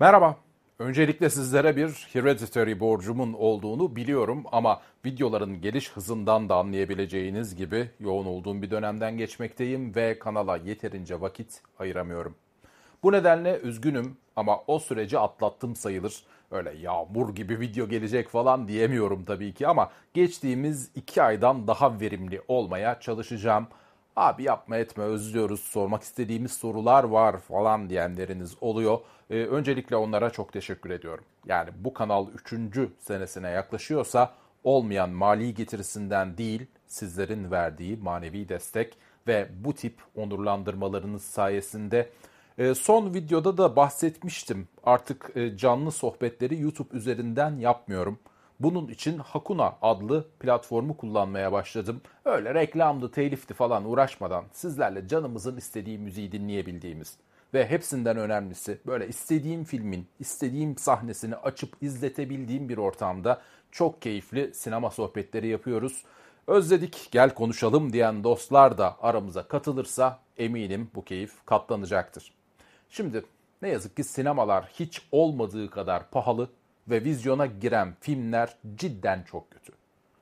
Merhaba. Öncelikle sizlere bir Hereditary borcumun olduğunu biliyorum ama videoların geliş hızından da anlayabileceğiniz gibi yoğun olduğum bir dönemden geçmekteyim ve kanala yeterince vakit ayıramıyorum. Bu nedenle üzgünüm ama o süreci atlattım sayılır. Öyle yağmur gibi video gelecek falan diyemiyorum tabii ki ama geçtiğimiz iki aydan daha verimli olmaya çalışacağım. Abi yapma etme özlüyoruz sormak istediğimiz sorular var falan diyenleriniz oluyor. Ee, öncelikle onlara çok teşekkür ediyorum. Yani bu kanal 3. senesine yaklaşıyorsa olmayan mali getirisinden değil sizlerin verdiği manevi destek ve bu tip onurlandırmalarınız sayesinde e, son videoda da bahsetmiştim. Artık e, canlı sohbetleri YouTube üzerinden yapmıyorum. Bunun için Hakuna adlı platformu kullanmaya başladım. Öyle reklamdı, telifti falan uğraşmadan sizlerle canımızın istediği müziği dinleyebildiğimiz ve hepsinden önemlisi böyle istediğim filmin, istediğim sahnesini açıp izletebildiğim bir ortamda çok keyifli sinema sohbetleri yapıyoruz. Özledik gel konuşalım diyen dostlar da aramıza katılırsa eminim bu keyif katlanacaktır. Şimdi ne yazık ki sinemalar hiç olmadığı kadar pahalı ve vizyona giren filmler cidden çok kötü.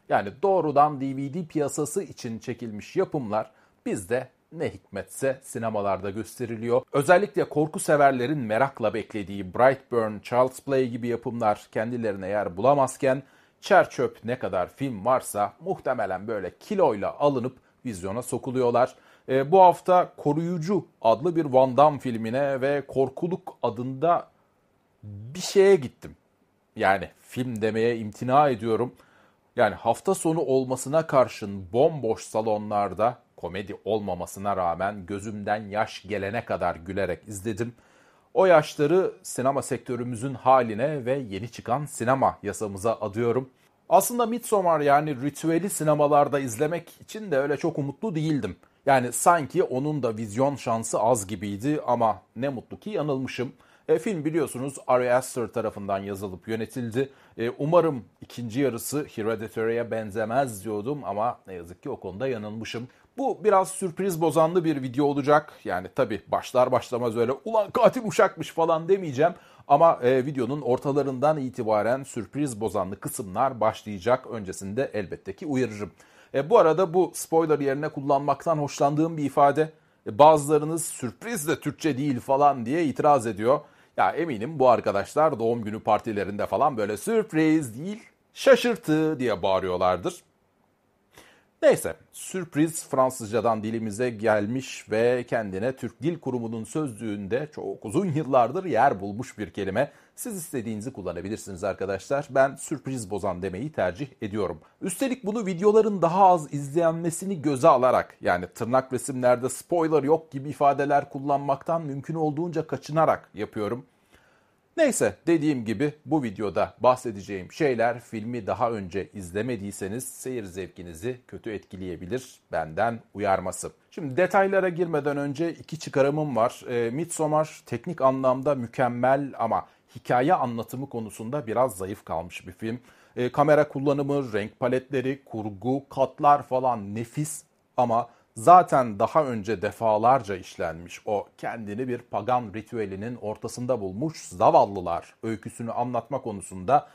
Yani doğrudan DVD piyasası için çekilmiş yapımlar bizde ne hikmetse sinemalarda gösteriliyor. Özellikle korku severlerin merakla beklediği Brightburn, Child's Play gibi yapımlar kendilerine yer bulamazken çer çöp ne kadar film varsa muhtemelen böyle kiloyla alınıp vizyona sokuluyorlar. E, bu hafta Koruyucu adlı bir Van Damme filmine ve Korkuluk adında bir şeye gittim. Yani film demeye imtina ediyorum. Yani hafta sonu olmasına karşın bomboş salonlarda komedi olmamasına rağmen gözümden yaş gelene kadar gülerek izledim. O yaşları sinema sektörümüzün haline ve yeni çıkan sinema yasamıza adıyorum. Aslında Midsommar yani ritüeli sinemalarda izlemek için de öyle çok umutlu değildim. Yani sanki onun da vizyon şansı az gibiydi ama ne mutlu ki yanılmışım. E, film biliyorsunuz Ari Aster tarafından yazılıp yönetildi. E, umarım ikinci yarısı Hereditary'e benzemez diyordum ama ne yazık ki o konuda yanılmışım. Bu biraz sürpriz bozanlı bir video olacak. Yani tabi başlar başlamaz öyle ulan katil uşakmış falan demeyeceğim. Ama e, videonun ortalarından itibaren sürpriz bozanlı kısımlar başlayacak. Öncesinde elbette ki uyarırım. E, bu arada bu spoiler yerine kullanmaktan hoşlandığım bir ifade. E, bazılarınız sürpriz de Türkçe değil falan diye itiraz ediyor. Ya eminim bu arkadaşlar doğum günü partilerinde falan böyle sürpriz değil şaşırtı diye bağırıyorlardır. Neyse, sürpriz Fransızcadan dilimize gelmiş ve kendine Türk Dil Kurumu'nun sözlüğünde çok uzun yıllardır yer bulmuş bir kelime. Siz istediğinizi kullanabilirsiniz arkadaşlar. Ben sürpriz bozan demeyi tercih ediyorum. Üstelik bunu videoların daha az izlenmesini göze alarak yani tırnak resimlerde spoiler yok gibi ifadeler kullanmaktan mümkün olduğunca kaçınarak yapıyorum. Neyse dediğim gibi bu videoda bahsedeceğim şeyler filmi daha önce izlemediyseniz seyir zevkinizi kötü etkileyebilir benden uyarması. Şimdi detaylara girmeden önce iki çıkarımım var. E, Midsommar teknik anlamda mükemmel ama hikaye anlatımı konusunda biraz zayıf kalmış bir film. E, kamera kullanımı, renk paletleri, kurgu, katlar falan nefis ama zaten daha önce defalarca işlenmiş o kendini bir pagan ritüelinin ortasında bulmuş zavallılar öyküsünü anlatma konusunda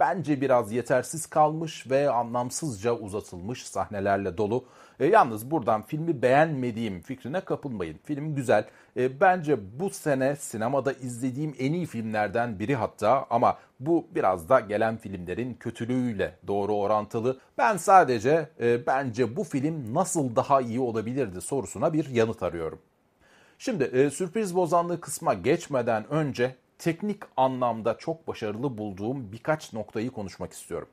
bence biraz yetersiz kalmış ve anlamsızca uzatılmış sahnelerle dolu. E, yalnız buradan filmi beğenmediğim fikrine kapılmayın. Film güzel. E, bence bu sene sinemada izlediğim en iyi filmlerden biri hatta ama bu biraz da gelen filmlerin kötülüğüyle doğru orantılı. Ben sadece e, bence bu film nasıl daha iyi olabilirdi sorusuna bir yanıt arıyorum. Şimdi e, sürpriz bozanlığı kısma geçmeden önce teknik anlamda çok başarılı bulduğum birkaç noktayı konuşmak istiyorum.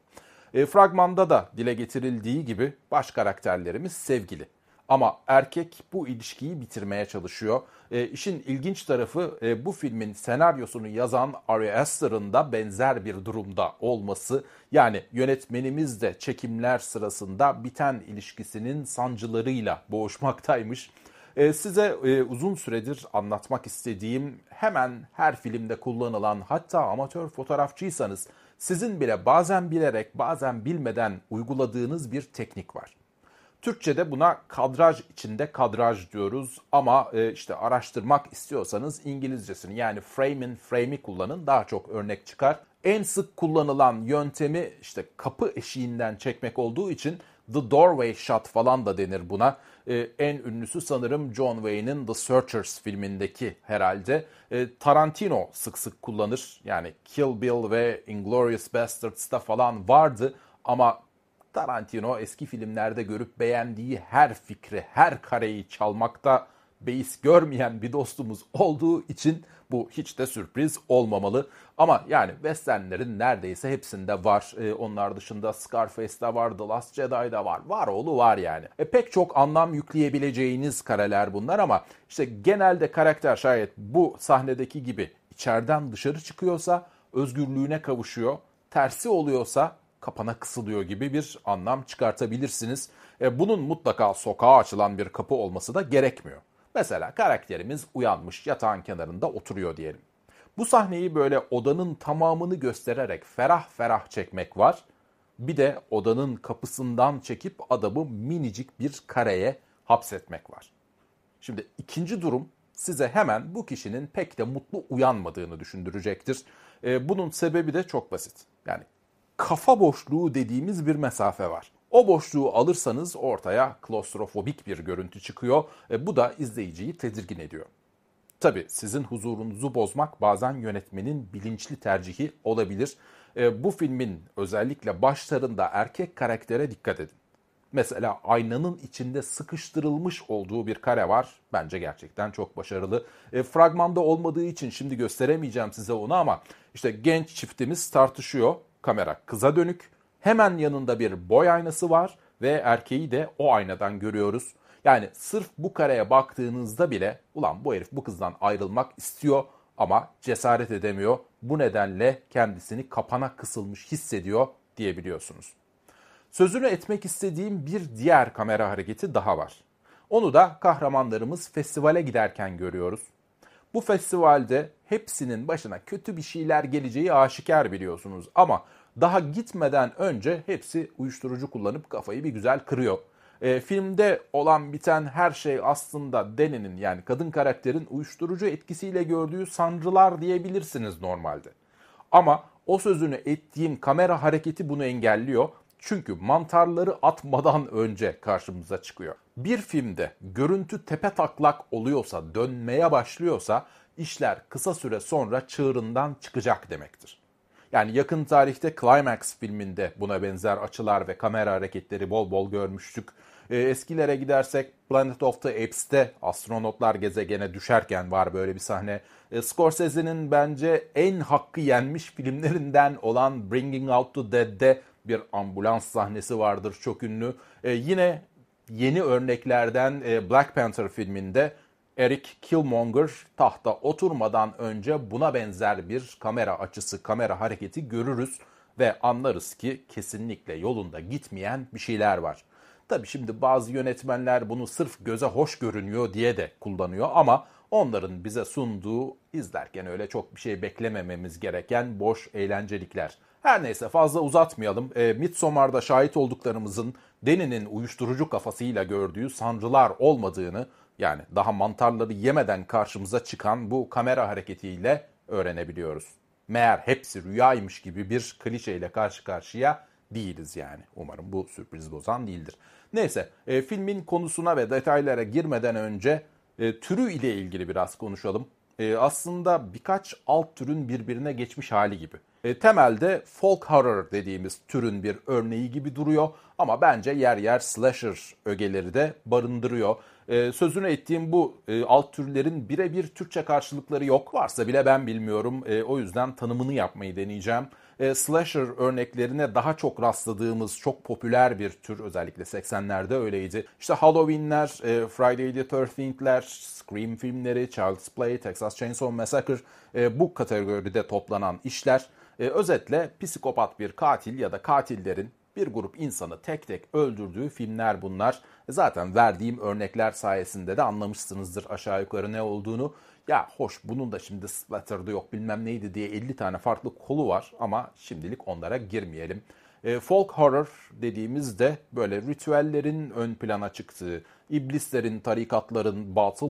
E, fragmanda da dile getirildiği gibi baş karakterlerimiz sevgili. Ama erkek bu ilişkiyi bitirmeye çalışıyor. E, işin ilginç tarafı e, bu filmin senaryosunu yazan Ari Aster'ın da benzer bir durumda olması. Yani yönetmenimiz de çekimler sırasında biten ilişkisinin sancılarıyla boğuşmaktaymış. E, size e, uzun süredir anlatmak istediğim hemen her filmde kullanılan hatta amatör fotoğrafçıysanız sizin bile bazen bilerek bazen bilmeden uyguladığınız bir teknik var. Türkçe'de buna kadraj içinde kadraj diyoruz ama e, işte araştırmak istiyorsanız İngilizcesini yani frame in frame'i kullanın daha çok örnek çıkar. En sık kullanılan yöntemi işte kapı eşiğinden çekmek olduğu için The Doorway Shot falan da denir buna. Ee, en ünlüsü sanırım John Wayne'in The Searchers filmindeki herhalde. Ee, Tarantino sık sık kullanır. Yani Kill Bill ve Inglourious Bastards'ta falan vardı ama Tarantino eski filmlerde görüp beğendiği her fikri, her kareyi çalmakta beis görmeyen bir dostumuz olduğu için bu hiç de sürpriz olmamalı. Ama yani westernlerin neredeyse hepsinde var. Ee, onlar dışında Scarface'da var, The Last Jedi'da var. Var oğlu var yani. E, pek çok anlam yükleyebileceğiniz kareler bunlar ama işte genelde karakter şayet bu sahnedeki gibi içeriden dışarı çıkıyorsa özgürlüğüne kavuşuyor. Tersi oluyorsa kapana kısılıyor gibi bir anlam çıkartabilirsiniz. E, bunun mutlaka sokağa açılan bir kapı olması da gerekmiyor. Mesela karakterimiz uyanmış yatağın kenarında oturuyor diyelim. Bu sahneyi böyle odanın tamamını göstererek ferah ferah çekmek var. Bir de odanın kapısından çekip adamı minicik bir kareye hapsetmek var. Şimdi ikinci durum size hemen bu kişinin pek de mutlu uyanmadığını düşündürecektir. Ee, bunun sebebi de çok basit. Yani kafa boşluğu dediğimiz bir mesafe var. O boşluğu alırsanız ortaya klostrofobik bir görüntü çıkıyor. E, bu da izleyiciyi tedirgin ediyor. Tabi sizin huzurunuzu bozmak bazen yönetmenin bilinçli tercihi olabilir. E, bu filmin özellikle başlarında erkek karaktere dikkat edin. Mesela aynanın içinde sıkıştırılmış olduğu bir kare var. Bence gerçekten çok başarılı. E, fragmanda olmadığı için şimdi gösteremeyeceğim size onu ama işte genç çiftimiz tartışıyor. Kamera kıza dönük. Hemen yanında bir boy aynası var ve erkeği de o aynadan görüyoruz. Yani sırf bu kareye baktığınızda bile ulan bu herif bu kızdan ayrılmak istiyor ama cesaret edemiyor. Bu nedenle kendisini kapana kısılmış hissediyor diyebiliyorsunuz. Sözünü etmek istediğim bir diğer kamera hareketi daha var. Onu da kahramanlarımız festivale giderken görüyoruz. Bu festivalde hepsinin başına kötü bir şeyler geleceği aşikar biliyorsunuz ama daha gitmeden önce hepsi uyuşturucu kullanıp kafayı bir güzel kırıyor. E, filmde olan biten her şey aslında Deni'nin yani kadın karakterin uyuşturucu etkisiyle gördüğü sancılar diyebilirsiniz normalde. Ama o sözünü ettiğim kamera hareketi bunu engelliyor. Çünkü mantarları atmadan önce karşımıza çıkıyor. Bir filmde görüntü tepe taklak oluyorsa, dönmeye başlıyorsa işler kısa süre sonra çığırından çıkacak demektir. Yani yakın tarihte Climax filminde buna benzer açılar ve kamera hareketleri bol bol görmüştük. E, eskilere gidersek Planet of the Apes'te astronotlar gezegene düşerken var böyle bir sahne. E, Scorsese'nin bence en hakkı yenmiş filmlerinden olan Bringing Out the Dead'de bir ambulans sahnesi vardır çok ünlü. E, yine yeni örneklerden e, Black Panther filminde Eric Killmonger tahta oturmadan önce buna benzer bir kamera açısı, kamera hareketi görürüz ve anlarız ki kesinlikle yolunda gitmeyen bir şeyler var. Tabi şimdi bazı yönetmenler bunu sırf göze hoş görünüyor diye de kullanıyor ama onların bize sunduğu izlerken öyle çok bir şey beklemememiz gereken boş eğlencelikler. Her neyse fazla uzatmayalım. E, Midsommar'da şahit olduklarımızın Deni'nin uyuşturucu kafasıyla gördüğü sancılar olmadığını yani daha mantarları yemeden karşımıza çıkan bu kamera hareketiyle öğrenebiliyoruz. meğer hepsi rüyaymış gibi bir klişeyle karşı karşıya değiliz yani. Umarım bu sürpriz bozan değildir. Neyse e, filmin konusuna ve detaylara girmeden önce e, türü ile ilgili biraz konuşalım. E, aslında birkaç alt türün birbirine geçmiş hali gibi. E, temelde folk horror dediğimiz türün bir örneği gibi duruyor ama bence yer yer slasher ögeleri de barındırıyor. E, sözünü ettiğim bu e, alt türlerin birebir Türkçe karşılıkları yok. Varsa bile ben bilmiyorum. E, o yüzden tanımını yapmayı deneyeceğim. E, slasher örneklerine daha çok rastladığımız çok popüler bir tür özellikle 80'lerde öyleydi. İşte Halloween'ler, Friday the 13th'ler, Scream filmleri, Child's Play, Texas Chainsaw Massacre e, bu kategoride toplanan işler özetle psikopat bir katil ya da katillerin bir grup insanı tek tek öldürdüğü filmler bunlar. Zaten verdiğim örnekler sayesinde de anlamışsınızdır aşağı yukarı ne olduğunu. Ya hoş bunun da şimdi splatter'da yok bilmem neydi diye 50 tane farklı kolu var ama şimdilik onlara girmeyelim. E, folk horror dediğimizde böyle ritüellerin ön plana çıktığı, iblislerin, tarikatların, batıl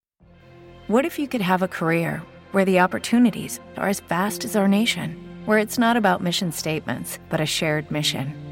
What if you could have a career where the opportunities are as vast as our nation, where it's not about mission statements, but a shared mission?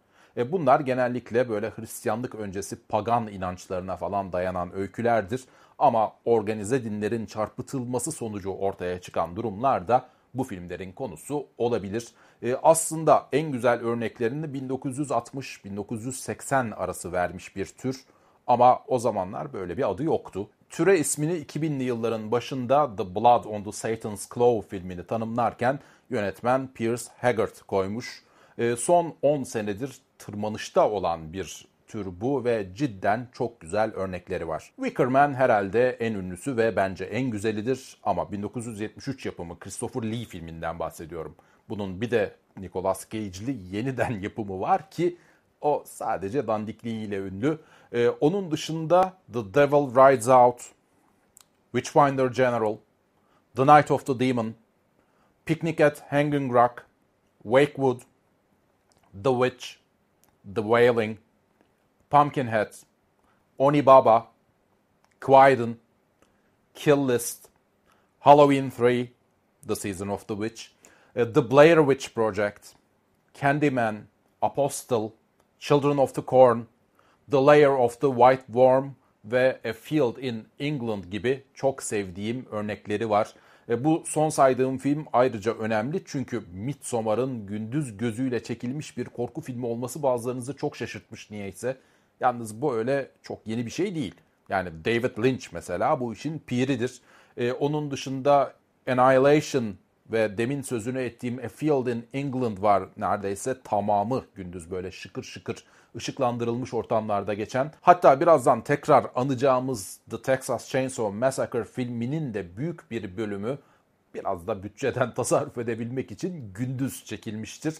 E, bunlar genellikle böyle Hristiyanlık öncesi pagan inançlarına falan dayanan öykülerdir. Ama organize dinlerin çarpıtılması sonucu ortaya çıkan durumlar da bu filmlerin konusu olabilir. E, aslında en güzel örneklerini 1960-1980 arası vermiş bir tür ama o zamanlar böyle bir adı yoktu. Türe ismini 2000'li yılların başında The Blood on the Satan's Claw filmini tanımlarken yönetmen Pierce Haggard koymuş. E, son 10 senedir tırmanışta olan bir tür bu ve cidden çok güzel örnekleri var. Wicker Man herhalde en ünlüsü ve bence en güzelidir ama 1973 yapımı Christopher Lee filminden bahsediyorum. Bunun bir de Nicolas Cage'li yeniden yapımı var ki o sadece dandikliğiyle ünlü. Ee, onun dışında The Devil Rides Out, Witchfinder General, The Night of the Demon, Picnic at Hanging Rock, Wakewood, The Witch, The Wailing, Pumpkinhead, Onibaba, Quaiden, Kill List, Halloween 3, The Season of the Witch, uh, The Blair Witch Project, Candyman, Apostle, Children of the Corn, The Layer of the White Worm ve A Field in England gibi çok sevdiğim örnekleri var. E, bu son saydığım film ayrıca önemli çünkü Midsommar'ın gündüz gözüyle çekilmiş bir korku filmi olması bazılarınızı çok şaşırtmış niyeyse. Yalnız bu öyle çok yeni bir şey değil. Yani David Lynch mesela bu işin piridir. E, onun dışında Annihilation ve demin sözünü ettiğim A Field in England var neredeyse tamamı gündüz böyle şıkır şıkır ışıklandırılmış ortamlarda geçen. Hatta birazdan tekrar anacağımız The Texas Chainsaw Massacre filminin de büyük bir bölümü biraz da bütçeden tasarruf edebilmek için gündüz çekilmiştir.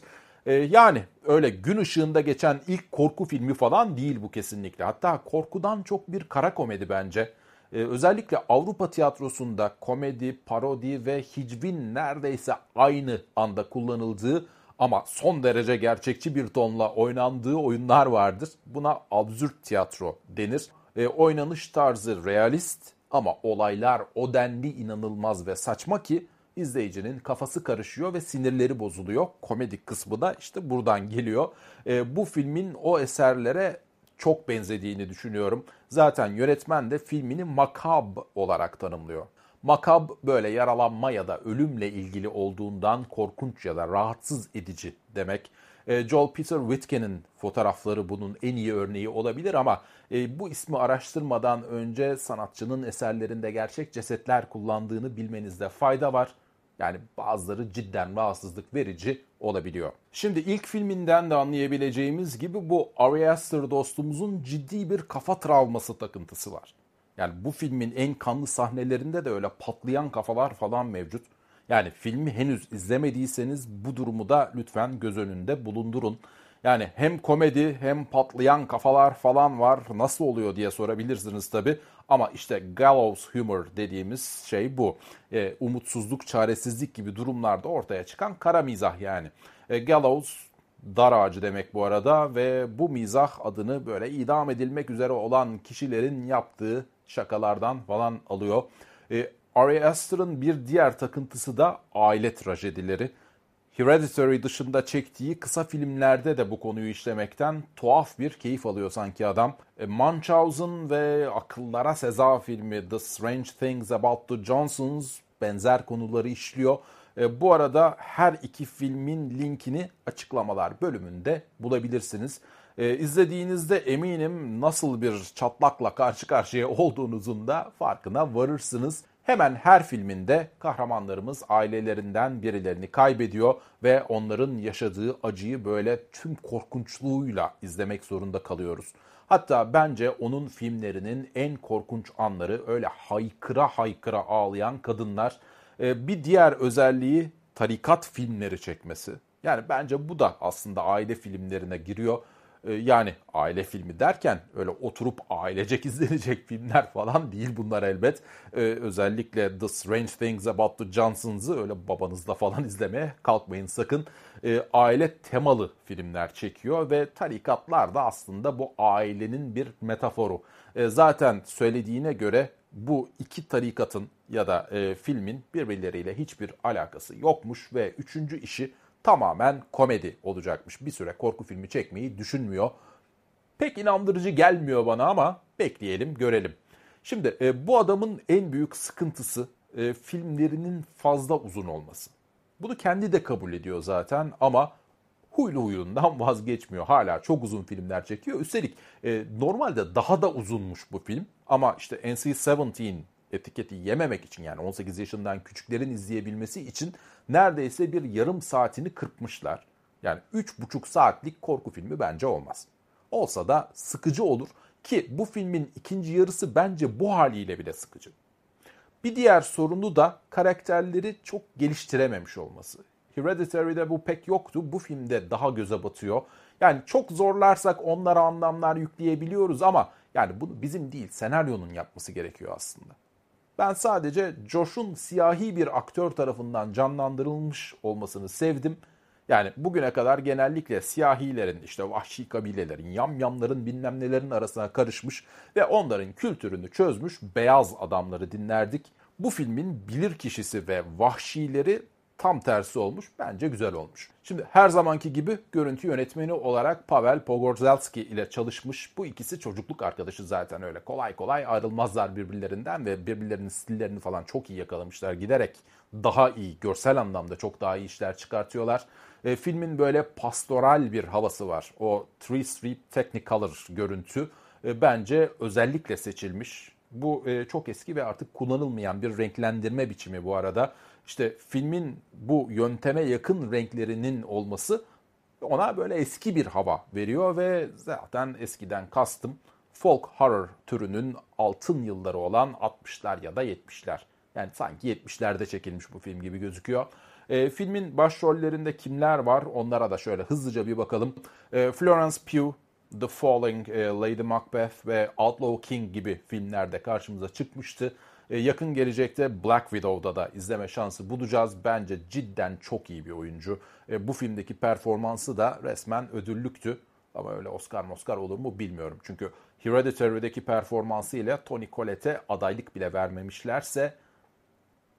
Ee, yani öyle gün ışığında geçen ilk korku filmi falan değil bu kesinlikle. Hatta korkudan çok bir kara komedi bence. Ee, özellikle Avrupa tiyatrosunda komedi, parodi ve hicvin neredeyse aynı anda kullanıldığı ama son derece gerçekçi bir tonla oynandığı oyunlar vardır. Buna absürt tiyatro denir. E, oynanış tarzı realist ama olaylar o denli inanılmaz ve saçma ki izleyicinin kafası karışıyor ve sinirleri bozuluyor. Komedik kısmı da işte buradan geliyor. E, bu filmin o eserlere çok benzediğini düşünüyorum. Zaten yönetmen de filmini makab olarak tanımlıyor. Makab böyle yaralanma ya da ölümle ilgili olduğundan korkunç ya da rahatsız edici demek. E, Joel Peter Whitke'nin fotoğrafları bunun en iyi örneği olabilir ama e, bu ismi araştırmadan önce sanatçının eserlerinde gerçek cesetler kullandığını bilmenizde fayda var. Yani bazıları cidden rahatsızlık verici olabiliyor. Şimdi ilk filminden de anlayabileceğimiz gibi bu Ari Aster dostumuzun ciddi bir kafa travması takıntısı var. Yani bu filmin en kanlı sahnelerinde de öyle patlayan kafalar falan mevcut. Yani filmi henüz izlemediyseniz bu durumu da lütfen göz önünde bulundurun. Yani hem komedi hem patlayan kafalar falan var. Nasıl oluyor diye sorabilirsiniz tabi. Ama işte gallows humor dediğimiz şey bu. E, umutsuzluk, çaresizlik gibi durumlarda ortaya çıkan kara mizah yani. E, gallows dar ağacı demek bu arada ve bu mizah adını böyle idam edilmek üzere olan kişilerin yaptığı şakalardan falan alıyor. E, Ari Aster'ın bir diğer takıntısı da aile trajedileri. Hereditary dışında çektiği kısa filmlerde de bu konuyu işlemekten tuhaf bir keyif alıyor sanki adam. E, Munchausen ve Akıllara Seza filmi The Strange Things About the Johnsons benzer konuları işliyor. E, bu arada her iki filmin linkini açıklamalar bölümünde bulabilirsiniz. E, izlediğinizde eminim nasıl bir çatlakla karşı karşıya olduğunuzun da farkına varırsınız. Hemen her filminde kahramanlarımız ailelerinden birilerini kaybediyor ve onların yaşadığı acıyı böyle tüm korkunçluğuyla izlemek zorunda kalıyoruz. Hatta bence onun filmlerinin en korkunç anları öyle haykıra haykıra ağlayan kadınlar. Ee, bir diğer özelliği tarikat filmleri çekmesi. Yani bence bu da aslında aile filmlerine giriyor. Ee, yani aile filmi derken öyle oturup ailecek izlenecek filmler falan değil bunlar elbet. Ee, özellikle The Strange Things About the Johnsons'ı öyle babanızla falan izlemeye kalkmayın sakın. Ee, aile temalı filmler çekiyor ve tarikatlar da aslında bu ailenin bir metaforu. Zaten söylediğine göre bu iki tarikatın ya da e, filmin birbirleriyle hiçbir alakası yokmuş ve üçüncü işi tamamen komedi olacakmış. Bir süre korku filmi çekmeyi düşünmüyor. Pek inandırıcı gelmiyor bana ama bekleyelim görelim. Şimdi e, bu adamın en büyük sıkıntısı e, filmlerinin fazla uzun olması. Bunu kendi de kabul ediyor zaten ama huylu huyundan vazgeçmiyor. Hala çok uzun filmler çekiyor. Üstelik e, normalde daha da uzunmuş bu film. Ama işte NC-17 etiketi yememek için yani 18 yaşından küçüklerin izleyebilmesi için neredeyse bir yarım saatini kırpmışlar. Yani 3,5 saatlik korku filmi bence olmaz. Olsa da sıkıcı olur ki bu filmin ikinci yarısı bence bu haliyle bile sıkıcı. Bir diğer sorunu da karakterleri çok geliştirememiş olması. Hereditary'de bu pek yoktu. Bu filmde daha göze batıyor. Yani çok zorlarsak onlara anlamlar yükleyebiliyoruz ama yani bunu bizim değil senaryonun yapması gerekiyor aslında. Ben sadece Josh'un siyahi bir aktör tarafından canlandırılmış olmasını sevdim. Yani bugüne kadar genellikle siyahilerin, işte vahşi kabilelerin, yamyamların bilmem nelerin arasına karışmış ve onların kültürünü çözmüş beyaz adamları dinlerdik. Bu filmin bilir kişisi ve vahşileri tam tersi olmuş. Bence güzel olmuş. Şimdi her zamanki gibi görüntü yönetmeni olarak Pavel Pogorzelski ile çalışmış. Bu ikisi çocukluk arkadaşı zaten öyle. Kolay kolay ayrılmazlar birbirlerinden ve birbirlerinin stillerini falan çok iyi yakalamışlar. Giderek daha iyi, görsel anlamda çok daha iyi işler çıkartıyorlar. E, filmin böyle pastoral bir havası var. O Three Street Technicolor görüntü e, bence özellikle seçilmiş. Bu e, çok eski ve artık kullanılmayan bir renklendirme biçimi bu arada işte filmin bu yönteme yakın renklerinin olması ona böyle eski bir hava veriyor ve zaten eskiden kastım folk horror türünün altın yılları olan 60'lar ya da 70'ler. Yani sanki 70'lerde çekilmiş bu film gibi gözüküyor. E, filmin başrollerinde kimler var onlara da şöyle hızlıca bir bakalım. E, Florence Pugh, The Falling, e, Lady Macbeth ve Outlaw King gibi filmlerde karşımıza çıkmıştı. E, yakın gelecekte Black Widow'da da izleme şansı bulacağız. Bence cidden çok iyi bir oyuncu. E, bu filmdeki performansı da resmen ödüllüktü. Ama öyle Oscar Oscar olur mu bilmiyorum. Çünkü Hereditary'deki performansı ile Tony Collette'e adaylık bile vermemişlerse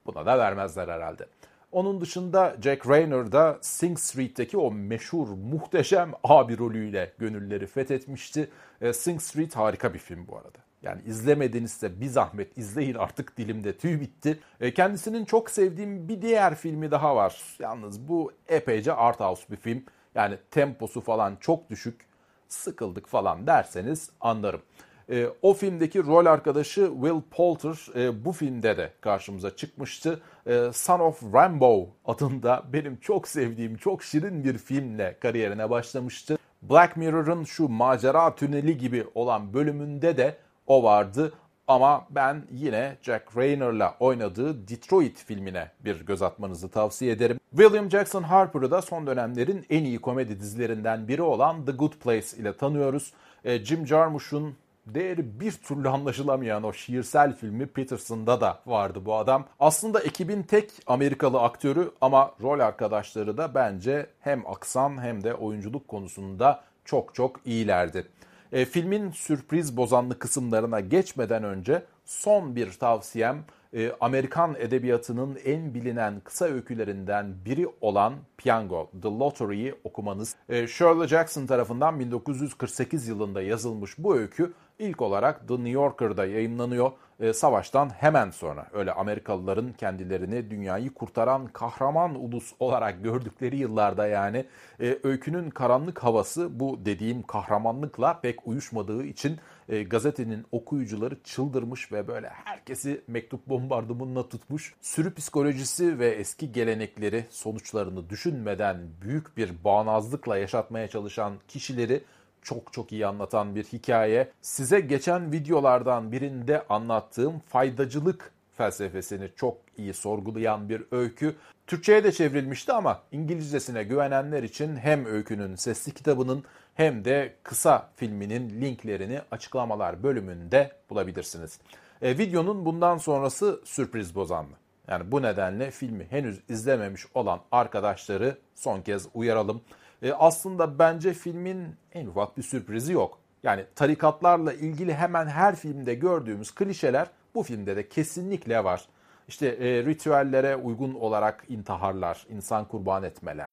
buna da vermezler herhalde. Onun dışında Jack Rayner da Sing Street'teki o meşhur, muhteşem abi rolüyle gönülleri fethetmişti. E, Sing Street harika bir film bu arada. Yani izlemedinizse bir zahmet izleyin artık dilimde tüy bitti. E, kendisinin çok sevdiğim bir diğer filmi daha var. Yalnız bu epeyce art house bir film. Yani temposu falan çok düşük. Sıkıldık falan derseniz anlarım. E, o filmdeki rol arkadaşı Will Poulter e, bu filmde de karşımıza çıkmıştı. E, Son of Rambo adında benim çok sevdiğim, çok şirin bir filmle kariyerine başlamıştı. Black Mirror'ın şu macera tüneli gibi olan bölümünde de o vardı. Ama ben yine Jack Rayner'la oynadığı Detroit filmine bir göz atmanızı tavsiye ederim. William Jackson Harper'ı da son dönemlerin en iyi komedi dizilerinden biri olan The Good Place ile tanıyoruz. E, Jim Jarmusch'un değeri bir türlü anlaşılamayan o şiirsel filmi Peterson'da da vardı bu adam. Aslında ekibin tek Amerikalı aktörü ama rol arkadaşları da bence hem aksan hem de oyunculuk konusunda çok çok iyilerdi. E, filmin sürpriz bozanlı kısımlarına geçmeden önce son bir tavsiyem e, Amerikan edebiyatının en bilinen kısa öykülerinden biri olan Piango, The Lottery'yi okumanız. E, Shirley Jackson tarafından 1948 yılında yazılmış bu öykü ilk olarak The New Yorker'da yayınlanıyor. E, savaştan hemen sonra öyle Amerikalıların kendilerini dünyayı kurtaran kahraman ulus olarak gördükleri yıllarda yani e, öykünün karanlık havası bu dediğim kahramanlıkla pek uyuşmadığı için e, gazetenin okuyucuları çıldırmış ve böyle herkesi mektup bombardımanına tutmuş. Sürü psikolojisi ve eski gelenekleri sonuçlarını düşünmeden büyük bir bağnazlıkla yaşatmaya çalışan kişileri çok çok iyi anlatan bir hikaye. Size geçen videolardan birinde anlattığım faydacılık felsefesini çok iyi sorgulayan bir öykü. Türkçe'ye de çevrilmişti ama İngilizcesine güvenenler için hem öykünün sesli kitabının hem de kısa filminin linklerini açıklamalar bölümünde bulabilirsiniz. E, videonun bundan sonrası sürpriz bozanlı. Yani bu nedenle filmi henüz izlememiş olan arkadaşları son kez uyaralım. E, aslında bence filmin en ufak bir sürprizi yok. Yani tarikatlarla ilgili hemen her filmde gördüğümüz klişeler bu filmde de kesinlikle var. İşte e, ritüellere uygun olarak intiharlar, insan kurban etmeler.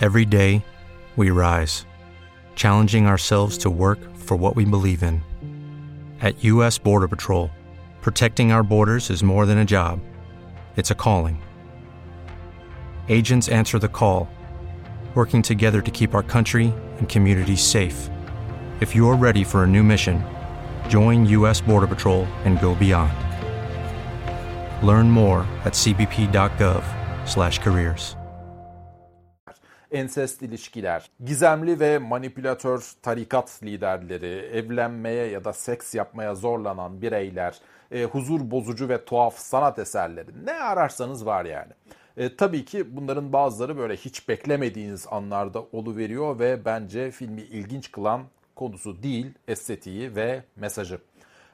Every day we rise, challenging ourselves to work for what we believe in. At US Border Patrol, protecting our borders is more than a job. It's a calling. Agents answer the call working together to keep our country and communities safe. If you're ready for a new mission, join U.S. Border Patrol and go beyond. Learn more at cbp.gov/careers. ensest ilişkiler, gizemli ve manipülatör tarikat liderleri, evlenmeye ya da seks yapmaya zorlanan bireyler, e, huzur bozucu ve tuhaf sanat eserleri ne ararsanız var yani. E, tabii ki bunların bazıları böyle hiç beklemediğiniz anlarda oluveriyor ve bence filmi ilginç kılan konusu değil, estetiği ve mesajı.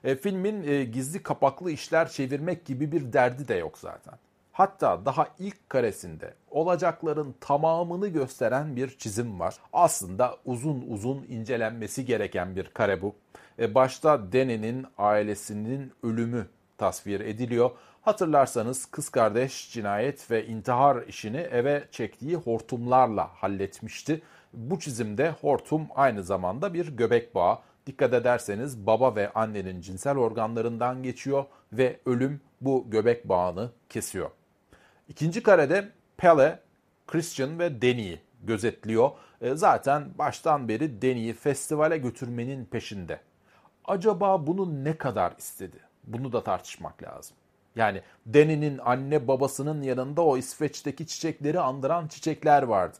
E, filmin e, gizli kapaklı işler çevirmek gibi bir derdi de yok zaten. Hatta daha ilk karesinde olacakların tamamını gösteren bir çizim var. Aslında uzun uzun incelenmesi gereken bir kare bu. E, başta Danny'nin ailesinin ölümü tasvir ediliyor. Hatırlarsanız kız kardeş cinayet ve intihar işini eve çektiği hortumlarla halletmişti. Bu çizimde hortum aynı zamanda bir göbek bağı. Dikkat ederseniz baba ve annenin cinsel organlarından geçiyor ve ölüm bu göbek bağını kesiyor. İkinci karede Pele, Christian ve Danny'i gözetliyor. E, zaten baştan beri Danny'i festivale götürmenin peşinde. Acaba bunu ne kadar istedi? Bunu da tartışmak lazım. Yani Danny'nin anne babasının yanında o İsveç'teki çiçekleri andıran çiçekler vardı.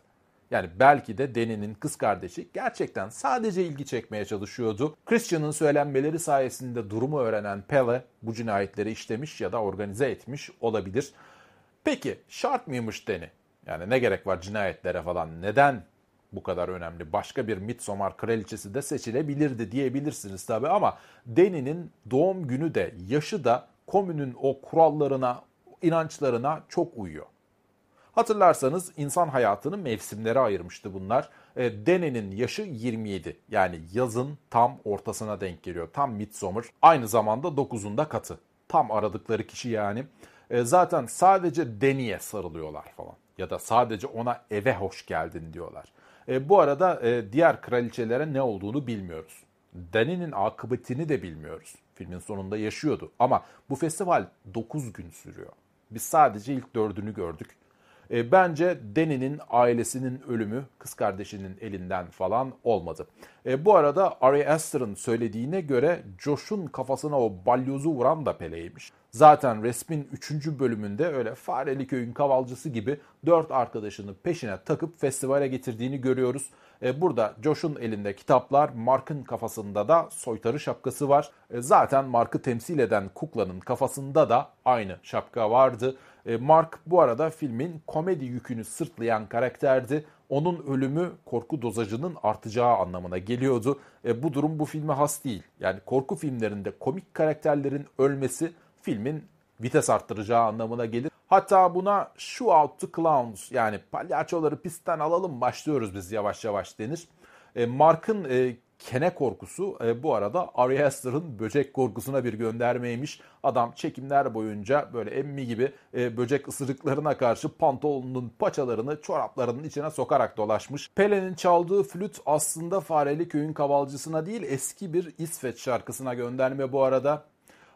Yani belki de Danny'nin kız kardeşi gerçekten sadece ilgi çekmeye çalışıyordu. Christian'ın söylenmeleri sayesinde durumu öğrenen Pele bu cinayetleri işlemiş ya da organize etmiş olabilir. Peki şart mıymış Danny? Yani ne gerek var cinayetlere falan? Neden bu kadar önemli? Başka bir Midsommar kraliçesi de seçilebilirdi diyebilirsiniz tabii ama Danny'nin doğum günü de yaşı da komünün o kurallarına, inançlarına çok uyuyor. Hatırlarsanız insan hayatını mevsimlere ayırmıştı bunlar. E, Dene'nin yaşı 27 yani yazın tam ortasına denk geliyor. Tam midsummer aynı zamanda 9'unda katı. Tam aradıkları kişi yani. E, zaten sadece Deni'ye sarılıyorlar falan. Ya da sadece ona eve hoş geldin diyorlar. E, bu arada e, diğer kraliçelere ne olduğunu bilmiyoruz. Deni'nin akıbetini de bilmiyoruz. Filmin sonunda yaşıyordu. Ama bu festival 9 gün sürüyor. Biz sadece ilk dördünü gördük. E, bence Danny'nin ailesinin ölümü kız kardeşinin elinden falan olmadı. E, bu arada Ari Aster'ın söylediğine göre Josh'un kafasına o balyozu vuran da Pele'ymiş. Zaten resmin 3. bölümünde öyle Fareli Köy'ün kavalcısı gibi 4 arkadaşını peşine takıp festivale getirdiğini görüyoruz. E, burada Josh'un elinde kitaplar, Mark'ın kafasında da soytarı şapkası var. E, zaten Mark'ı temsil eden kuklanın kafasında da aynı şapka vardı. E, Mark bu arada filmin komedi yükünü sırtlayan karakterdi. Onun ölümü korku dozajının artacağı anlamına geliyordu. Bu durum bu filme has değil. Yani korku filmlerinde komik karakterlerin ölmesi filmin vites arttıracağı anlamına gelir. Hatta buna shoot out the clowns yani palyaçoları pistten alalım başlıyoruz biz yavaş yavaş denir. E, Mark'ın e, kene korkusu e, bu arada Ari Aster'ın böcek korkusuna bir göndermeymiş. Adam çekimler boyunca böyle emmi gibi e, böcek ısırıklarına karşı pantolonunun paçalarını çoraplarının içine sokarak dolaşmış. Pele'nin çaldığı flüt aslında Fareli Köyün kavalcısına değil eski bir İsveç şarkısına gönderme bu arada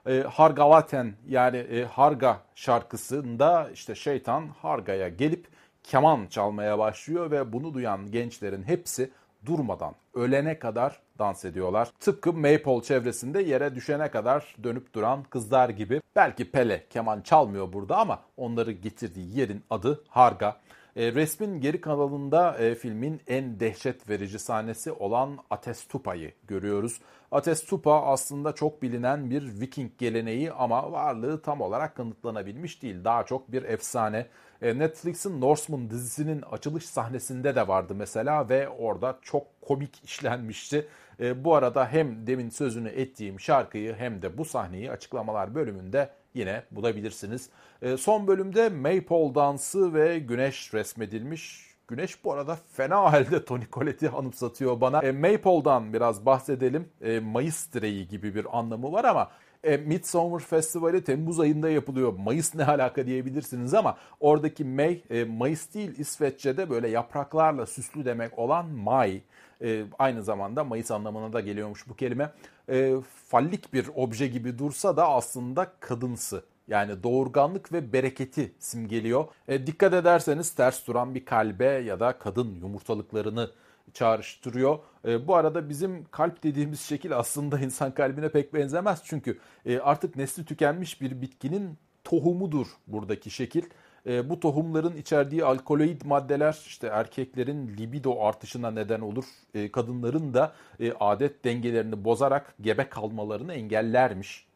e, Hargavaten yani e, Harga şarkısında işte şeytan Harga'ya gelip keman çalmaya başlıyor ve bunu duyan gençlerin hepsi durmadan ölene kadar dans ediyorlar. Tıpkı Maypole çevresinde yere düşene kadar dönüp duran kızlar gibi. Belki Pele keman çalmıyor burada ama onları getirdiği yerin adı Harga. E, resmin geri kanalında e, filmin en dehşet verici sahnesi olan Atestupa'yı görüyoruz. Atestupa aslında çok bilinen bir Viking geleneği ama varlığı tam olarak kanıtlanabilmiş değil. Daha çok bir efsane. E, Netflix'in Norseman dizisinin açılış sahnesinde de vardı mesela ve orada çok komik işlenmişti. Bu arada hem demin sözünü ettiğim şarkıyı hem de bu sahneyi açıklamalar bölümünde yine bulabilirsiniz. E, son bölümde Maypole dansı ve güneş resmedilmiş. Güneş bu arada fena halde Tony Collette'i anımsatıyor bana. E, Maypole'dan biraz bahsedelim. E, Mayıs direği gibi bir anlamı var ama e, Midsummer Festivali Temmuz ayında yapılıyor. Mayıs ne alaka diyebilirsiniz ama oradaki May, e, Mayıs değil İsveççe'de böyle yapraklarla süslü demek olan May. E, aynı zamanda Mayıs anlamına da geliyormuş bu kelime. E, fallik bir obje gibi dursa da aslında kadınsı. Yani doğurganlık ve bereketi simgeliyor. E, dikkat ederseniz ters duran bir kalbe ya da kadın yumurtalıklarını çağrıştırıyor. E, bu arada bizim kalp dediğimiz şekil aslında insan kalbine pek benzemez. Çünkü e, artık nesli tükenmiş bir bitkinin tohumudur buradaki şekil. E, bu tohumların içerdiği alkaloid maddeler işte erkeklerin libido artışına neden olur. E, kadınların da e, adet dengelerini bozarak gebe kalmalarını engellermiş.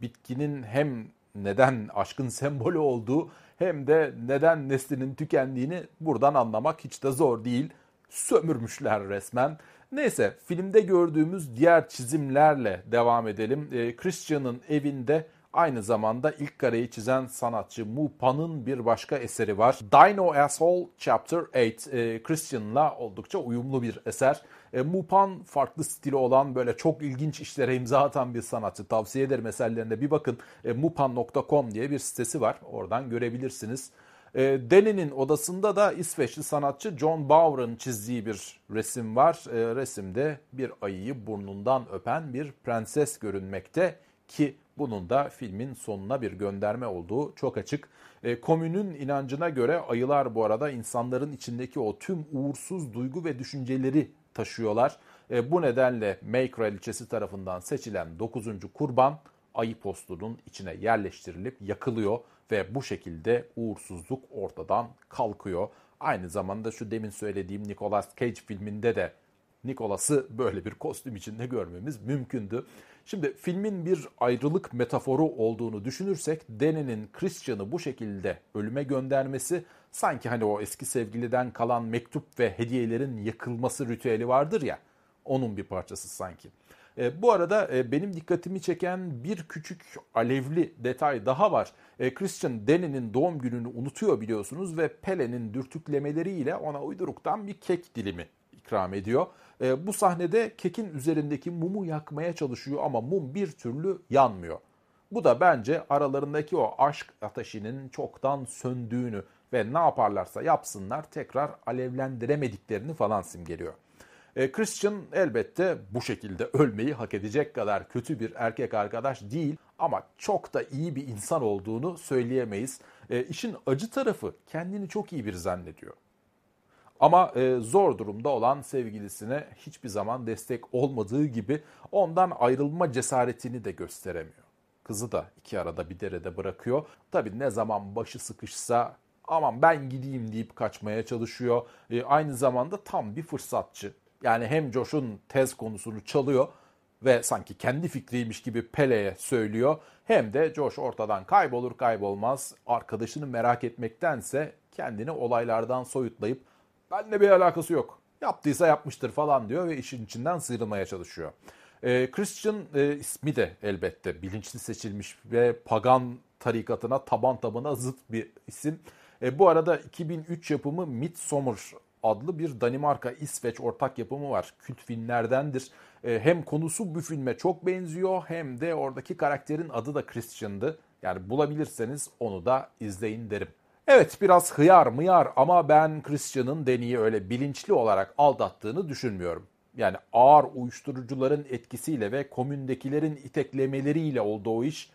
Bitkinin hem neden aşkın sembolü olduğu hem de neden neslinin tükendiğini buradan anlamak hiç de zor değil. Sömürmüşler resmen. Neyse filmde gördüğümüz diğer çizimlerle devam edelim. E, Christian'ın evinde Aynı zamanda ilk kareyi çizen sanatçı Mu Pan'ın bir başka eseri var. Dino Asshole Chapter 8. E, Christian'la oldukça uyumlu bir eser. E, Mu Pan farklı stili olan böyle çok ilginç işlere imza atan bir sanatçı. Tavsiye ederim eserlerine bir bakın. E, mupan.com diye bir sitesi var. Oradan görebilirsiniz. E, Deni'nin odasında da İsveçli sanatçı John Bauer'ın çizdiği bir resim var. E, resimde bir ayıyı burnundan öpen bir prenses görünmekte ki bunun da filmin sonuna bir gönderme olduğu çok açık. E, komünün inancına göre ayılar bu arada insanların içindeki o tüm uğursuz duygu ve düşünceleri taşıyorlar. E, bu nedenle May kraliçesi tarafından seçilen 9. kurban ayı postunun içine yerleştirilip yakılıyor ve bu şekilde uğursuzluk ortadan kalkıyor. Aynı zamanda şu demin söylediğim Nicolas Cage filminde de Nicolas'ı böyle bir kostüm içinde görmemiz mümkündü. Şimdi filmin bir ayrılık metaforu olduğunu düşünürsek Danny'nin Christian'ı bu şekilde ölüme göndermesi sanki hani o eski sevgiliden kalan mektup ve hediyelerin yakılması ritüeli vardır ya onun bir parçası sanki. E, bu arada e, benim dikkatimi çeken bir küçük alevli detay daha var. E, Christian Danny'nin doğum gününü unutuyor biliyorsunuz ve Pele'nin dürtüklemeleriyle ona uyduruktan bir kek dilimi ikram ediyor. E, bu sahnede kekin üzerindeki mumu yakmaya çalışıyor ama mum bir türlü yanmıyor. Bu da bence aralarındaki o aşk ateşinin çoktan söndüğünü ve ne yaparlarsa yapsınlar tekrar alevlendiremediklerini falan simgeliyor. E, Christian elbette bu şekilde ölmeyi hak edecek kadar kötü bir erkek arkadaş değil ama çok da iyi bir insan olduğunu söyleyemeyiz. E, işin acı tarafı kendini çok iyi bir zannediyor. Ama e, zor durumda olan sevgilisine hiçbir zaman destek olmadığı gibi ondan ayrılma cesaretini de gösteremiyor. Kızı da iki arada bir derede bırakıyor. Tabii ne zaman başı sıkışsa aman ben gideyim deyip kaçmaya çalışıyor. E, aynı zamanda tam bir fırsatçı. Yani hem Josh'un tez konusunu çalıyor ve sanki kendi fikriymiş gibi Pele'ye söylüyor. Hem de Josh ortadan kaybolur kaybolmaz arkadaşını merak etmektense kendini olaylardan soyutlayıp benle bir alakası yok. Yaptıysa yapmıştır falan diyor ve işin içinden sıyrılmaya çalışıyor. E, Christian e, ismi de elbette bilinçli seçilmiş ve pagan tarikatına taban tabana zıt bir isim. E, bu arada 2003 yapımı Midsommar adlı bir Danimarka-İsveç ortak yapımı var. Kült filmlerdendir. E, hem konusu bu filme çok benziyor hem de oradaki karakterin adı da Christian'dı. Yani bulabilirseniz onu da izleyin derim. Evet biraz hıyar mıyar ama ben Christian'ın Deni'yi öyle bilinçli olarak aldattığını düşünmüyorum. Yani ağır uyuşturucuların etkisiyle ve komündekilerin iteklemeleriyle oldu o iş.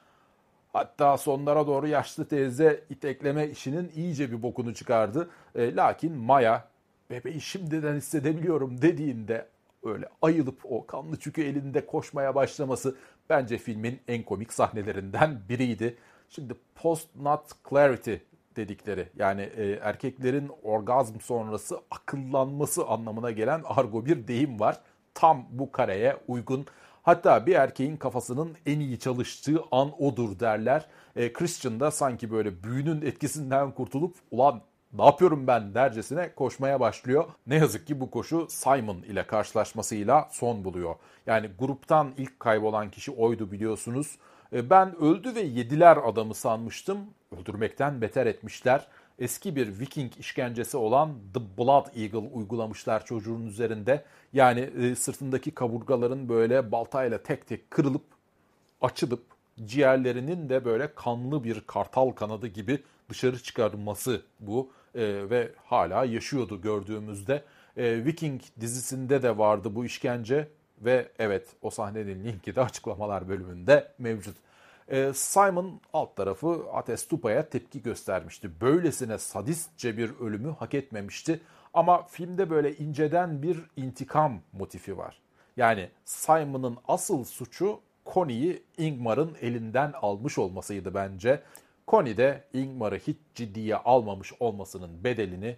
Hatta sonlara doğru yaşlı teyze itekleme işinin iyice bir bokunu çıkardı. E, lakin Maya bebeği şimdiden hissedebiliyorum dediğinde öyle ayılıp o kanlı çükü elinde koşmaya başlaması bence filmin en komik sahnelerinden biriydi. Şimdi post not clarity dedikleri yani e, erkeklerin orgazm sonrası akıllanması anlamına gelen argo bir deyim var. Tam bu kareye uygun. Hatta bir erkeğin kafasının en iyi çalıştığı an odur derler. E, Christian da sanki böyle büyünün etkisinden kurtulup ulan ne yapıyorum ben dercesine koşmaya başlıyor. Ne yazık ki bu koşu Simon ile karşılaşmasıyla son buluyor. Yani gruptan ilk kaybolan kişi oydu biliyorsunuz. E, ben öldü ve yediler adamı sanmıştım. Öldürmekten beter etmişler. Eski bir Viking işkencesi olan The Blood Eagle uygulamışlar çocuğun üzerinde. Yani e, sırtındaki kaburgaların böyle baltayla tek tek kırılıp açılıp ciğerlerinin de böyle kanlı bir kartal kanadı gibi dışarı çıkarılması bu e, ve hala yaşıyordu gördüğümüzde. E, Viking dizisinde de vardı bu işkence ve evet o sahnenin linki de açıklamalar bölümünde mevcut. E, Simon alt tarafı Atestupa'ya tepki göstermişti. Böylesine sadistçe bir ölümü hak etmemişti. Ama filmde böyle inceden bir intikam motifi var. Yani Simon'ın asıl suçu Connie'yi Ingmar'ın elinden almış olmasıydı bence. Connie de Ingmar'ı hiç ciddiye almamış olmasının bedelini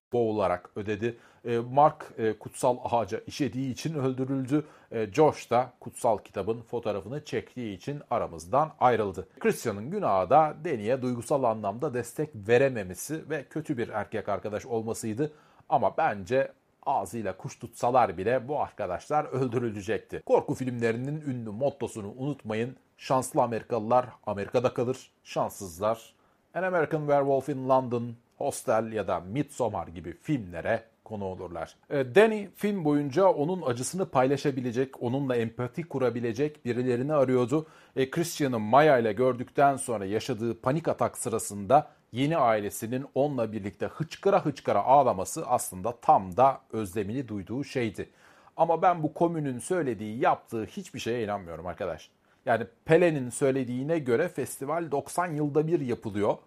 Boğularak ödedi. E, Mark e, kutsal ağaca işediği için öldürüldü. E, Josh da kutsal kitabın fotoğrafını çektiği için aramızdan ayrıldı. Christian'ın günahı da Deni'ye duygusal anlamda destek verememesi ve kötü bir erkek arkadaş olmasıydı. Ama bence ağzıyla kuş tutsalar bile bu arkadaşlar öldürülecekti. Korku filmlerinin ünlü mottosunu unutmayın. Şanslı Amerikalılar Amerika'da kalır, şanssızlar An American Werewolf in London, Hostel ya da Midsommar gibi filmlere konu olurlar. E, Danny film boyunca onun acısını paylaşabilecek, onunla empati kurabilecek birilerini arıyordu. E, Christian'ı Maya ile gördükten sonra yaşadığı panik atak sırasında yeni ailesinin onunla birlikte hıçkıra hıçkıra ağlaması aslında tam da özlemini duyduğu şeydi. Ama ben bu komünün söylediği, yaptığı hiçbir şeye inanmıyorum arkadaş. Yani Pele'nin söylediğine göre festival 90 yılda bir yapılıyor.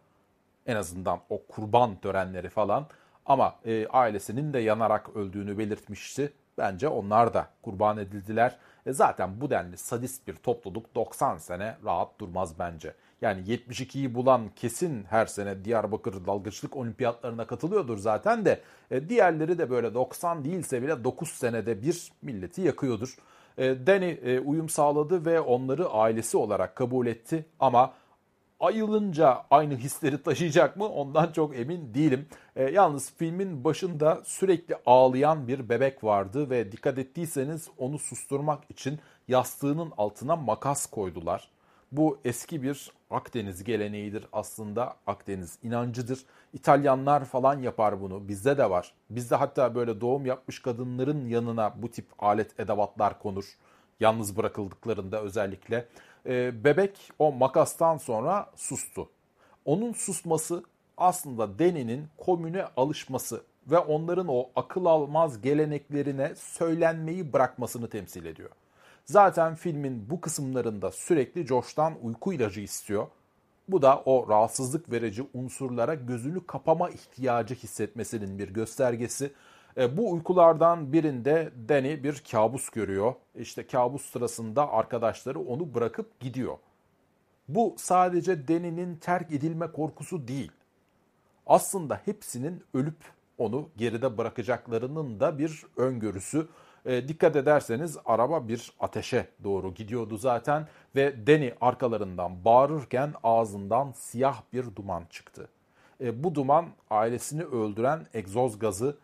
En azından o kurban törenleri falan. Ama e, ailesinin de yanarak öldüğünü belirtmişti. Bence onlar da kurban edildiler. E, zaten bu denli sadist bir topluluk 90 sene rahat durmaz bence. Yani 72'yi bulan kesin her sene Diyarbakır dalgıçlık olimpiyatlarına katılıyordur zaten de. E, diğerleri de böyle 90 değilse bile 9 senede bir milleti yakıyordur. E, Danny e, uyum sağladı ve onları ailesi olarak kabul etti ama ayılınca aynı hisleri taşıyacak mı ondan çok emin değilim. E, yalnız filmin başında sürekli ağlayan bir bebek vardı ve dikkat ettiyseniz onu susturmak için yastığının altına makas koydular. Bu eski bir Akdeniz geleneğidir aslında. Akdeniz inancıdır. İtalyanlar falan yapar bunu. Bizde de var. Bizde hatta böyle doğum yapmış kadınların yanına bu tip alet edevatlar konur. Yalnız bırakıldıklarında özellikle. Ee, bebek o makastan sonra sustu. Onun susması aslında Deni'nin komüne alışması ve onların o akıl almaz geleneklerine söylenmeyi bırakmasını temsil ediyor. Zaten filmin bu kısımlarında sürekli Josh'tan uyku ilacı istiyor. Bu da o rahatsızlık verici unsurlara gözünü kapama ihtiyacı hissetmesinin bir göstergesi. E, bu uykulardan birinde Danny bir kabus görüyor. İşte kabus sırasında arkadaşları onu bırakıp gidiyor. Bu sadece Danny'nin terk edilme korkusu değil. Aslında hepsinin ölüp onu geride bırakacaklarının da bir öngörüsü. E, dikkat ederseniz araba bir ateşe doğru gidiyordu zaten ve Danny arkalarından bağırırken ağzından siyah bir duman çıktı. E, bu duman ailesini öldüren egzoz gazı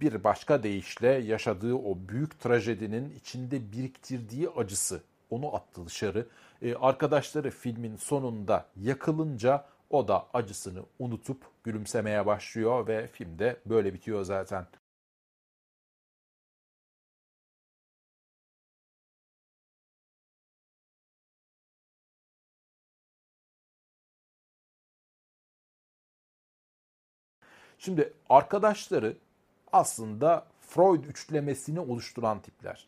bir başka deyişle yaşadığı o büyük trajedinin içinde biriktirdiği acısı onu attı dışarı. E, arkadaşları filmin sonunda yakılınca o da acısını unutup gülümsemeye başlıyor ve filmde böyle bitiyor zaten. Şimdi arkadaşları aslında Freud üçlemesini oluşturan tipler.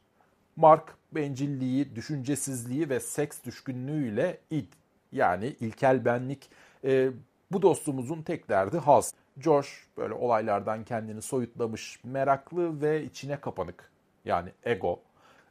Mark bencilliği, düşüncesizliği ve seks düşkünlüğüyle id yani ilkel benlik. E, bu dostumuzun tek derdi haz. Josh böyle olaylardan kendini soyutlamış, meraklı ve içine kapanık. Yani ego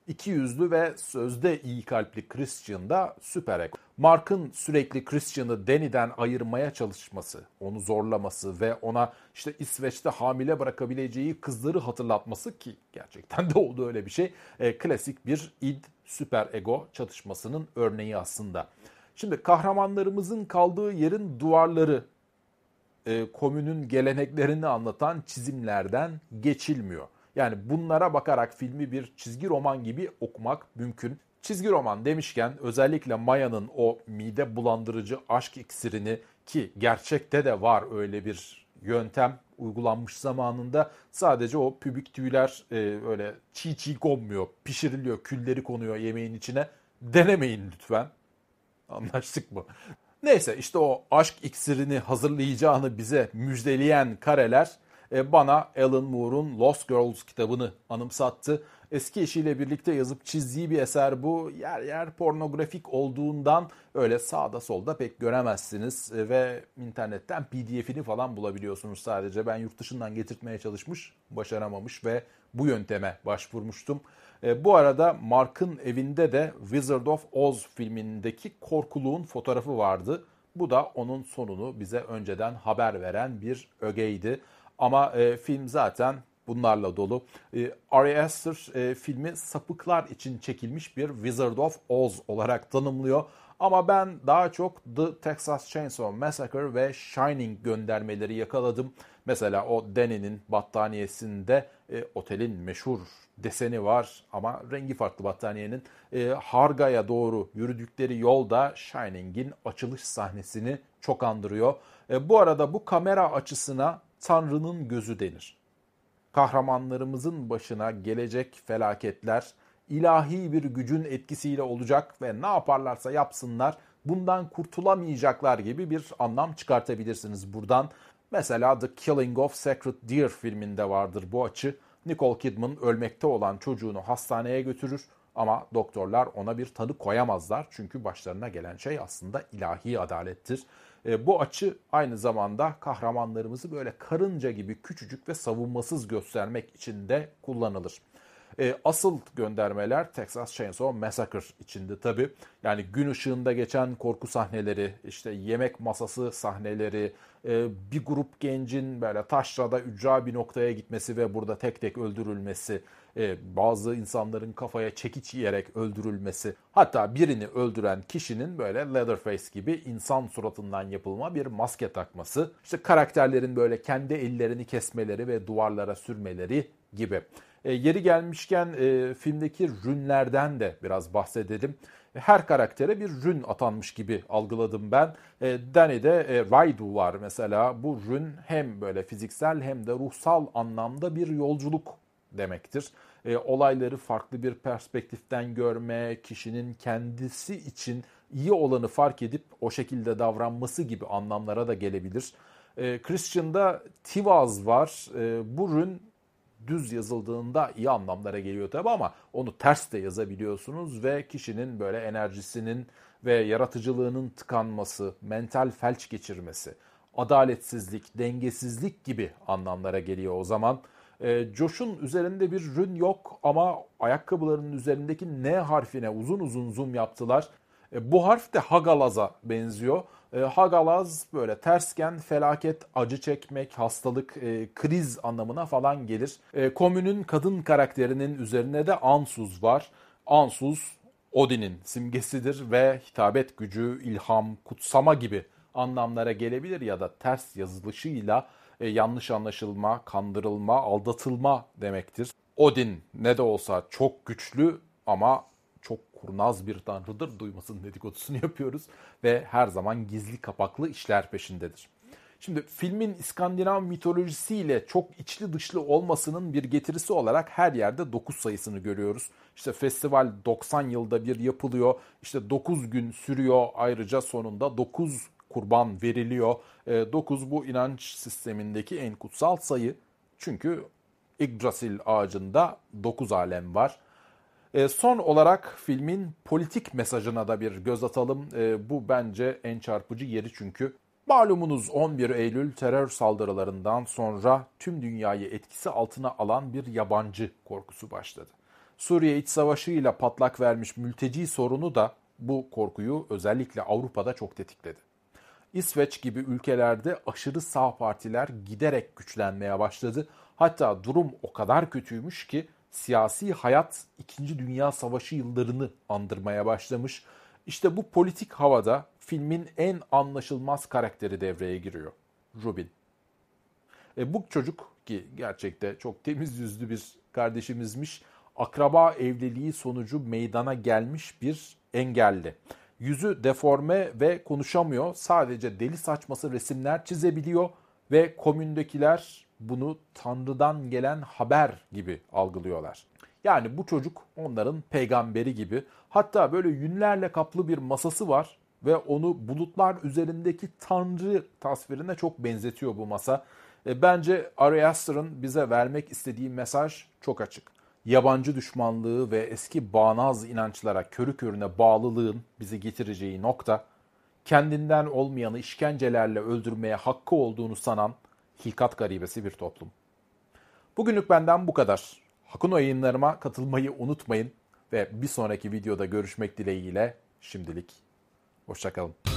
iki yüzlü ve sözde iyi kalpli Christian da süper ego. Mark'ın sürekli Christian'ı Danny'den ayırmaya çalışması, onu zorlaması ve ona işte İsveç'te hamile bırakabileceği kızları hatırlatması ki gerçekten de oldu öyle bir şey. E, klasik bir id süper ego çatışmasının örneği aslında. Şimdi kahramanlarımızın kaldığı yerin duvarları e, komünün geleneklerini anlatan çizimlerden geçilmiyor. Yani bunlara bakarak filmi bir çizgi roman gibi okumak mümkün. Çizgi roman demişken özellikle Maya'nın o mide bulandırıcı aşk iksirini ki gerçekte de var öyle bir yöntem uygulanmış zamanında sadece o pübük tüyler e, öyle çiğ çiğ konmuyor, pişiriliyor, külleri konuyor yemeğin içine. Denemeyin lütfen. Anlaştık mı? Neyse işte o aşk iksirini hazırlayacağını bize müjdeleyen kareler e, bana Alan Moore'un Lost Girls kitabını anımsattı. Eski eşiyle birlikte yazıp çizdiği bir eser bu. Yer yer pornografik olduğundan öyle sağda solda pek göremezsiniz e, ve internetten pdf'ini falan bulabiliyorsunuz sadece. Ben yurt dışından getirtmeye çalışmış, başaramamış ve bu yönteme başvurmuştum. E, bu arada Mark'ın evinde de Wizard of Oz filmindeki korkuluğun fotoğrafı vardı. Bu da onun sonunu bize önceden haber veren bir ögeydi. Ama e, film zaten bunlarla dolu. E, Ari Aster e, filmi sapıklar için çekilmiş bir Wizard of Oz olarak tanımlıyor. Ama ben daha çok The Texas Chainsaw Massacre ve Shining göndermeleri yakaladım. Mesela o Danny'nin battaniyesinde e, otelin meşhur deseni var ama rengi farklı battaniyenin. E, Harga'ya doğru yürüdükleri yolda Shining'in açılış sahnesini çok andırıyor. E, bu arada bu kamera açısına Tanrı'nın gözü denir. Kahramanlarımızın başına gelecek felaketler ilahi bir gücün etkisiyle olacak ve ne yaparlarsa yapsınlar bundan kurtulamayacaklar gibi bir anlam çıkartabilirsiniz buradan. Mesela The Killing of Sacred Deer filminde vardır bu açı. Nicole Kidman ölmekte olan çocuğunu hastaneye götürür ama doktorlar ona bir tanı koyamazlar çünkü başlarına gelen şey aslında ilahi adalettir. E, bu açı aynı zamanda kahramanlarımızı böyle karınca gibi küçücük ve savunmasız göstermek için de kullanılır. E, asıl göndermeler Texas Chainsaw Massacre içinde tabii. Yani gün ışığında geçen korku sahneleri, işte yemek masası sahneleri, e, bir grup gencin böyle taşrada ücra bir noktaya gitmesi ve burada tek tek öldürülmesi, bazı insanların kafaya çekiç yiyerek öldürülmesi, hatta birini öldüren kişinin böyle Leatherface gibi insan suratından yapılma bir maske takması, işte karakterlerin böyle kendi ellerini kesmeleri ve duvarlara sürmeleri gibi. E, yeri gelmişken e, filmdeki rünlerden de biraz bahsedelim. Her karaktere bir rün atanmış gibi algıladım ben. E, Danny'de e, Raidu var mesela. Bu rün hem böyle fiziksel hem de ruhsal anlamda bir yolculuk demektir. E, olayları farklı bir perspektiften görme, kişinin kendisi için iyi olanı fark edip o şekilde davranması gibi anlamlara da gelebilir. E, Christian'da Tivaz var. E, bu rün düz yazıldığında iyi anlamlara geliyor tabi ama onu ters de yazabiliyorsunuz ve kişinin böyle enerjisinin ve yaratıcılığının tıkanması, mental felç geçirmesi, adaletsizlik, dengesizlik gibi anlamlara geliyor o zaman. E, Josh'un üzerinde bir rün yok ama ayakkabılarının üzerindeki N harfine uzun uzun zoom yaptılar. E, bu harf de Hagalaz'a benziyor. E, Hagalaz böyle tersken felaket, acı çekmek, hastalık, e, kriz anlamına falan gelir. E, komünün kadın karakterinin üzerine de Ansuz var. Ansuz Odin'in simgesidir ve hitabet gücü, ilham, kutsama gibi anlamlara gelebilir ya da ters yazılışıyla e, yanlış anlaşılma, kandırılma, aldatılma demektir. Odin ne de olsa çok güçlü ama çok kurnaz bir tanrıdır. Duymasın dedikodusunu yapıyoruz ve her zaman gizli kapaklı işler peşindedir. Şimdi filmin İskandinav mitolojisiyle çok içli dışlı olmasının bir getirisi olarak her yerde 9 sayısını görüyoruz. İşte festival 90 yılda bir yapılıyor. İşte 9 gün sürüyor. Ayrıca sonunda 9 kurban veriliyor. 9 e, bu inanç sistemindeki en kutsal sayı. Çünkü Yggdrasil ağacında 9 alem var. E, son olarak filmin politik mesajına da bir göz atalım. E, bu bence en çarpıcı yeri çünkü. Malumunuz 11 Eylül terör saldırılarından sonra tüm dünyayı etkisi altına alan bir yabancı korkusu başladı. Suriye iç savaşıyla patlak vermiş mülteci sorunu da bu korkuyu özellikle Avrupa'da çok tetikledi. İsveç gibi ülkelerde aşırı sağ partiler giderek güçlenmeye başladı. Hatta durum o kadar kötüymüş ki siyasi hayat 2. Dünya Savaşı yıllarını andırmaya başlamış. İşte bu politik havada filmin en anlaşılmaz karakteri devreye giriyor. Rubin. E, bu çocuk ki gerçekte çok temiz yüzlü bir kardeşimizmiş. Akraba evliliği sonucu meydana gelmiş bir engelli. Yüzü deforme ve konuşamıyor. Sadece deli saçması resimler çizebiliyor ve komündekiler bunu Tanrı'dan gelen haber gibi algılıyorlar. Yani bu çocuk onların peygamberi gibi. Hatta böyle yünlerle kaplı bir masası var ve onu bulutlar üzerindeki Tanrı tasvirine çok benzetiyor bu masa. E, bence Ari bize vermek istediği mesaj çok açık. Yabancı düşmanlığı ve eski bağnaz inançlara körü körüne bağlılığın bizi getireceği nokta, kendinden olmayanı işkencelerle öldürmeye hakkı olduğunu sanan hilkat garibesi bir toplum. Bugünlük benden bu kadar. Hakuno yayınlarıma katılmayı unutmayın ve bir sonraki videoda görüşmek dileğiyle şimdilik hoşçakalın.